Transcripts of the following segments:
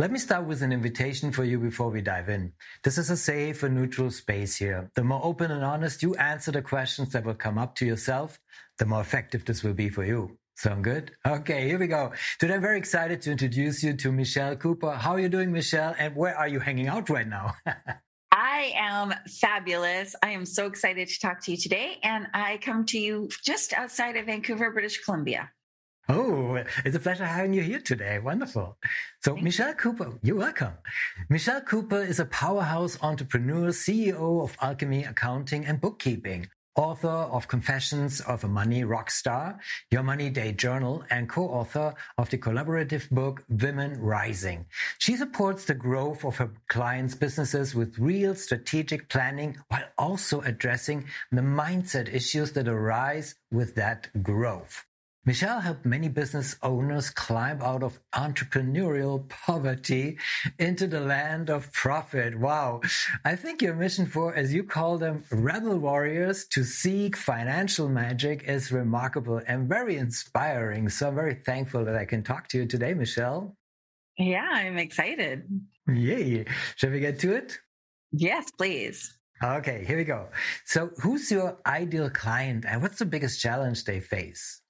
Let me start with an invitation for you before we dive in. This is a safe and neutral space here. The more open and honest you answer the questions that will come up to yourself, the more effective this will be for you. Sound good? Okay, here we go. Today I'm very excited to introduce you to Michelle Cooper. How are you doing, Michelle? And where are you hanging out right now? I am fabulous. I am so excited to talk to you today. And I come to you just outside of Vancouver, British Columbia. Oh, it's a pleasure having you here today. Wonderful. So, Thank Michelle you. Cooper, you're welcome. Michelle Cooper is a powerhouse entrepreneur, CEO of Alchemy Accounting and Bookkeeping, author of Confessions of a Money Rockstar, Your Money Date Journal, and co-author of the collaborative book Women Rising. She supports the growth of her clients' businesses with real strategic planning while also addressing the mindset issues that arise with that growth. Michelle helped many business owners climb out of entrepreneurial poverty into the land of profit. Wow. I think your mission for, as you call them, rebel warriors to seek financial magic is remarkable and very inspiring. So I'm very thankful that I can talk to you today, Michelle. Yeah, I'm excited. Yay. Shall we get to it? Yes, please. Okay, here we go. So, who's your ideal client and what's the biggest challenge they face?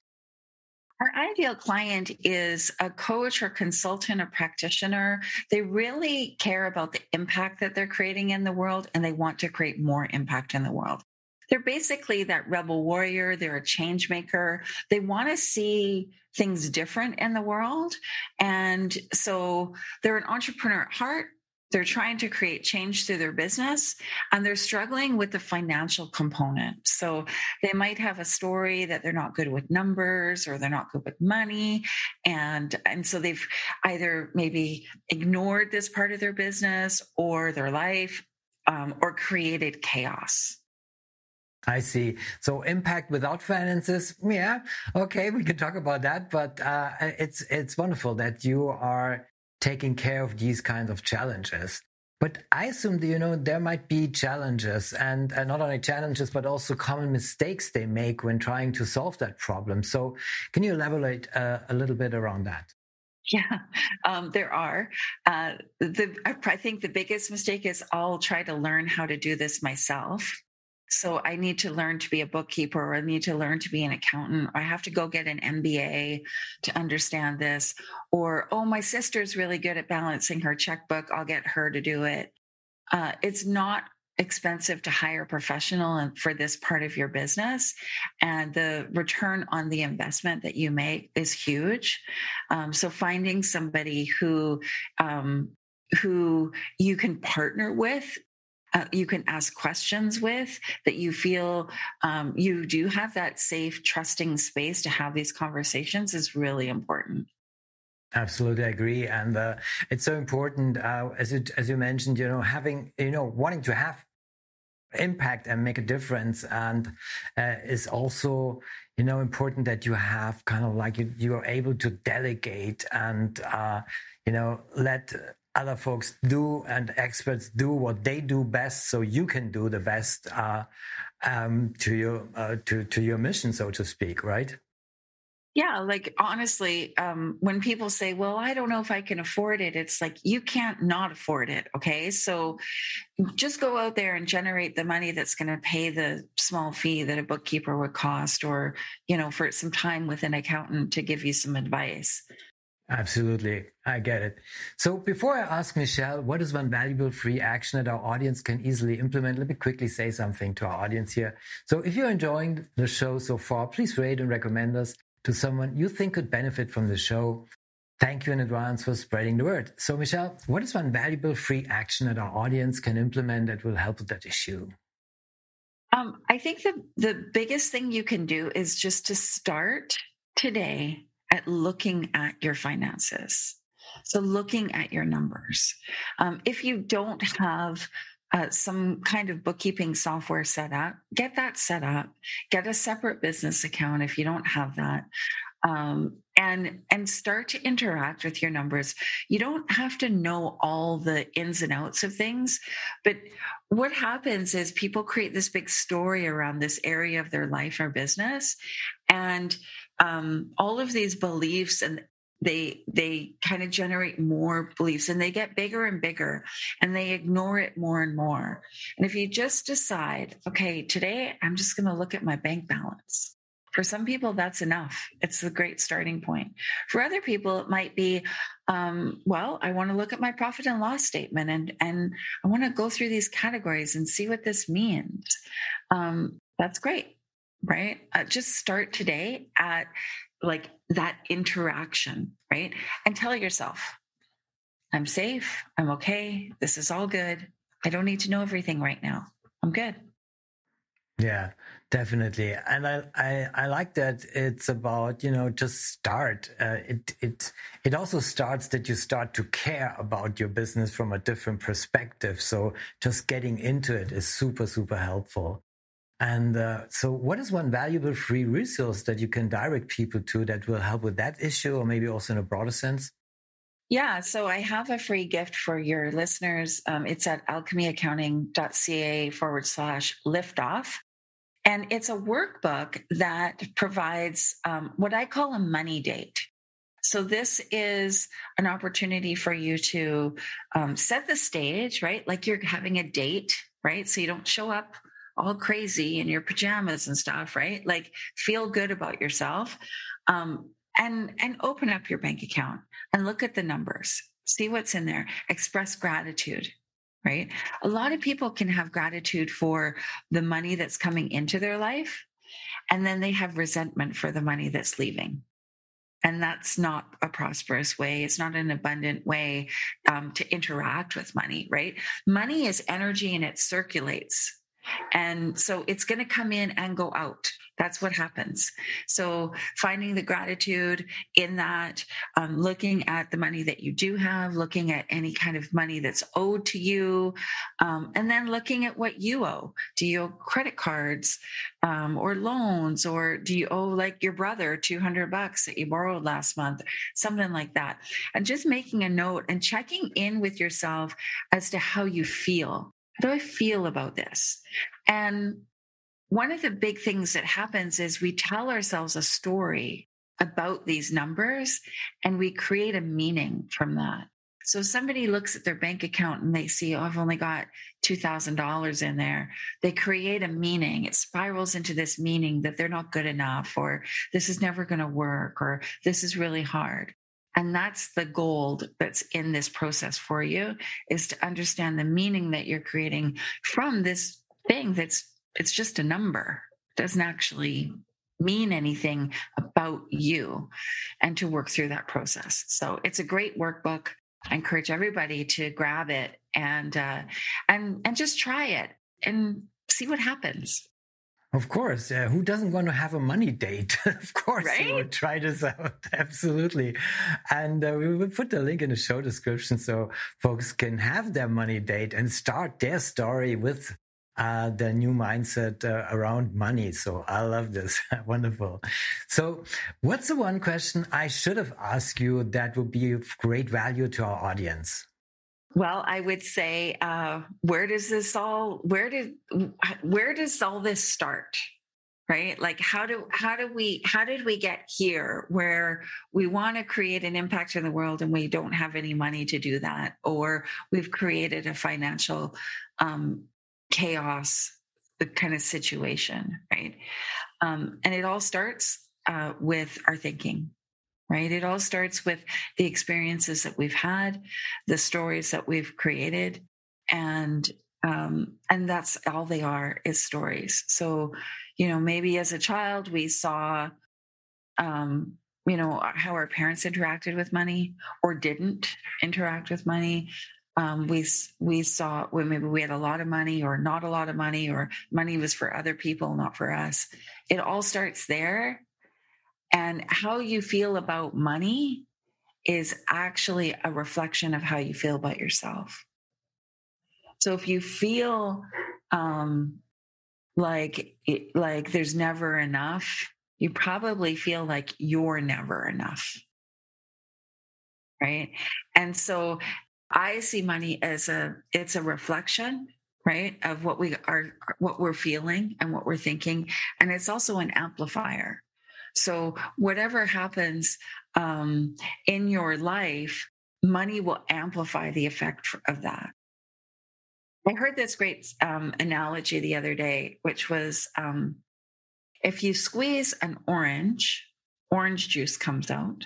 Our ideal client is a coach or consultant or practitioner. They really care about the impact that they're creating in the world and they want to create more impact in the world. They're basically that rebel warrior. They're a change maker. They want to see things different in the world. And so they're an entrepreneur at heart they're trying to create change through their business and they're struggling with the financial component. So they might have a story that they're not good with numbers or they're not good with money. And, and so they've either maybe ignored this part of their business or their life um, or created chaos. I see. So impact without finances, yeah, okay, we can talk about that. But uh, it's it's wonderful that you are taking care of these kinds of challenges. But I assume, you know, there might be challenges and, and not only challenges, but also common mistakes they make when trying to solve that problem. So can you elaborate uh, a little bit around that? Yeah, um, there are. Uh, the I think the biggest mistake is I'll try to learn how to do this myself, so I need to learn to be a bookkeeper or I need to learn to be an accountant. Or I have to go get an MBA to understand this. Or, oh, my sister's really good at balancing her checkbook. I'll get her to do it. Uh, it's not expensive to hire a professional for this part of your business and the return on the investment that you make is huge um, so finding somebody who um, who you can partner with uh, you can ask questions with that you feel um, you do have that safe trusting space to have these conversations is really important Absolutely, I agree, and uh, it's so important uh, as you as you mentioned. You know, having you know wanting to have impact and make a difference, and uh, is also you know important that you have kind of like you you are able to delegate and uh, you know let other folks do and experts do what they do best so you can do the best uh, um, to your uh, to to your mission so to speak right? Yeah like honestly um, when people say well i don't know if i can afford it it's like you can't not afford it okay? So just go out there and generate the money that's going to pay the small fee that a bookkeeper would cost or you know for some time with an accountant to give you some advice Absolutely. I get it. So before I ask Michelle, what is one valuable free action that our audience can easily implement? Let me quickly say something to our audience here. So if you're enjoying the show so far, please rate and recommend us to someone you think could benefit from the show. Thank you in advance for spreading the word. So Michelle, what is one valuable free action that our audience can implement that will help with that issue? Um, I think the, the biggest thing you can do is just to start today at looking at your finances. So, looking at your numbers. Um, if you don't have uh, some kind of bookkeeping software set up, get that set up. Get a separate business account if you don't have that. Um, and and start to interact with your numbers you don't have to know all the ins and outs of things but what happens is people create this big story around this area of their life or business and um, all of these beliefs and they they kind of generate more beliefs and they get bigger and bigger and they ignore it more and more. And if you just decide okay today i'm just going to look at my bank balance for some people that's enough. It's a great starting point. For other people it might be um, well i want to look at my profit and loss statement and and i want to go through these categories and see what this means. Um, that's great right uh, just start today at like that interaction, right? And tell yourself, I'm safe. I'm okay. This is all good. I don't need to know everything right now. I'm good. Yeah, definitely. And I, I, I like that it's about, you know, just start. Uh, it, it, it also starts that you start to care about your business from a different perspective. So just getting into it is super, super helpful. And uh, so, what is one valuable free resource that you can direct people to that will help with that issue, or maybe also in a broader sense? Yeah, so I have a free gift for your listeners. Um, it's at alchemyaccounting.ca forward slash liftoff. And it's a workbook that provides um, what I call a money date. So, this is an opportunity for you to um, set the stage, right? Like you're having a date, right? So you don't show up all crazy in your pajamas and stuff, right? Like feel good about yourself. Um, and and open up your bank account and look at the numbers. See what's in there. Express gratitude right? A lot of people can have gratitude for the money that's coming into their life, and then they have resentment for the money that's leaving. And that's not a prosperous way. It's not an abundant way um, to interact with money, right? Money is energy and it circulates. And so it's going to come in and go out. That's what happens. So finding the gratitude in that, um, looking at the money that you do have, looking at any kind of money that's owed to you, um, and then looking at what you owe. Do you owe credit cards um, or loans, or do you owe like your brother 200 bucks that you borrowed last month? Something like that. And just making a note and checking in with yourself as to how you feel how do I feel about this? And one of the big things that happens is we tell ourselves a story about these numbers and we create a meaning from that. So somebody looks at their bank account and they see, oh, I've only got $2,000 in there. They create a meaning. It spirals into this meaning that they're not good enough, or this is never going to work, or this is really hard. And that's the gold that's in this process for you is to understand the meaning that you're creating from this thing that's it's just a number. It doesn't actually mean anything about you and to work through that process. So it's a great workbook. I encourage everybody to grab it and uh, and and just try it and see what happens. Of course. Uh, who doesn't want to have a money date? of course. Right? You would try this out. Absolutely. And uh, we will put the link in the show description so folks can have their money date and start their story with uh, the new mindset uh, around money. So I love this. Wonderful. So what's the one question I should have asked you that would be of great value to our audience? Well, I would say, uh, where does this all? Where did? Where does all this start? Right? Like, how do how do we how did we get here where we want to create an impact in the world and we don't have any money to do that, or we've created a financial um, chaos the kind of situation, right? Um, and it all starts uh, with our thinking right? It all starts with the experiences that we've had, the stories that we've created, and um, and that's all they are is stories. So, you know, maybe as a child we saw, um, you know, how our parents interacted with money or didn't interact with money. Um, we we saw when maybe we had a lot of money or not a lot of money or money was for other people, not for us. It all starts there and how you feel about money is actually a reflection of how you feel about yourself. So if you feel um, like like there's never enough, you probably feel like you're never enough. Right? And so I see money as a it's a reflection right of what we are what we're feeling and what we're thinking and it's also an amplifier so whatever happens um, in your life money will amplify the effect of that I heard this great um, analogy the other day, which was um, if you squeeze an orange, orange juice comes out.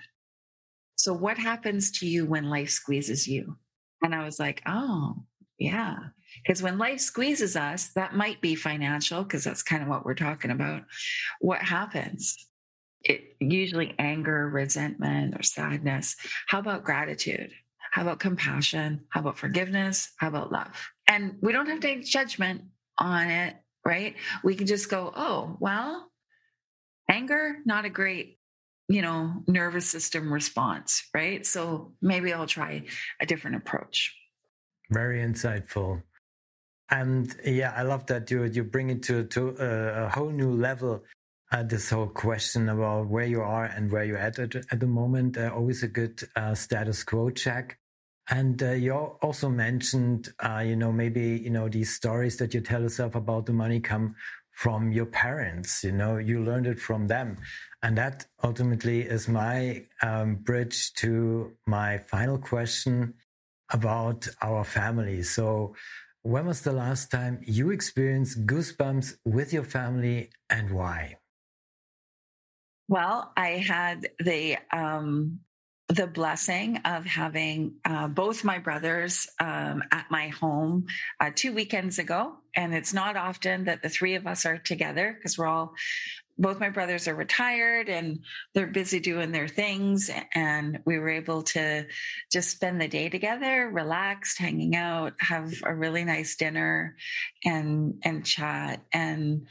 So, what happens to you when life squeezes you? And I was like, oh, yeah. Because when life squeezes us, that might be financial, because that's kind of what we're talking about. What happens? It usually anger, resentment, or sadness. How about gratitude? How about compassion? How about forgiveness? How about love? And we don't have to take judgment on it, right? We can just go, oh, well, anger, not a great, you know, nervous system response, right? So maybe I'll try a different approach. Very insightful. And yeah, I love that you you bring it to to uh, a whole new level. Uh, this whole question about where you are and where you're at at, at the moment. Uh, always a good uh, status quo check. And uh, you also mentioned, uh, you know, maybe, you know, these stories that you tell yourself about the money come from your parents, you know, you learned it from them. And that ultimately is my um, bridge to my final question about our family. So, when was the last time you experienced goosebumps with your family and why? Well, I had the um, the blessing of having uh, both my brothers um, at my home uh, two weekends ago. And it's not often that the three of us are together because we're all, both my brothers are retired and they're busy doing their things. And we were able to just spend the day together, relaxed, hanging out, have a really nice dinner and, and chat and,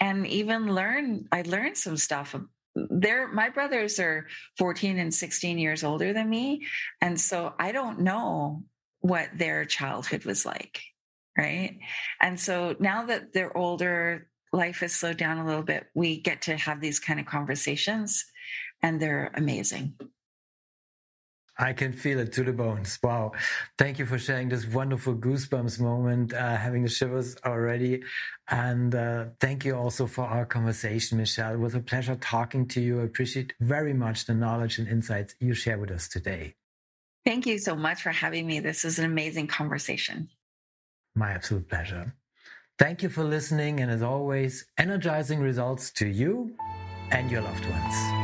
and even learn, I learned some stuff they're my brothers are 14 and 16 years older than me. And so i don't know what their childhood was like right? And so now that they're older life has slowed down a little bit. We get to have these kind of conversations and they're amazing I can feel it to the bones. Wow. Thank you for sharing this wonderful goosebumps moment, uh, having the shivers already. And uh, thank you also for our conversation, Michelle. It was a pleasure talking to you. I appreciate very much the knowledge and insights you share with us today. Thank you so much for having me. This is an amazing conversation. My absolute pleasure. Thank you for listening. And as always, energizing results to you and your loved ones.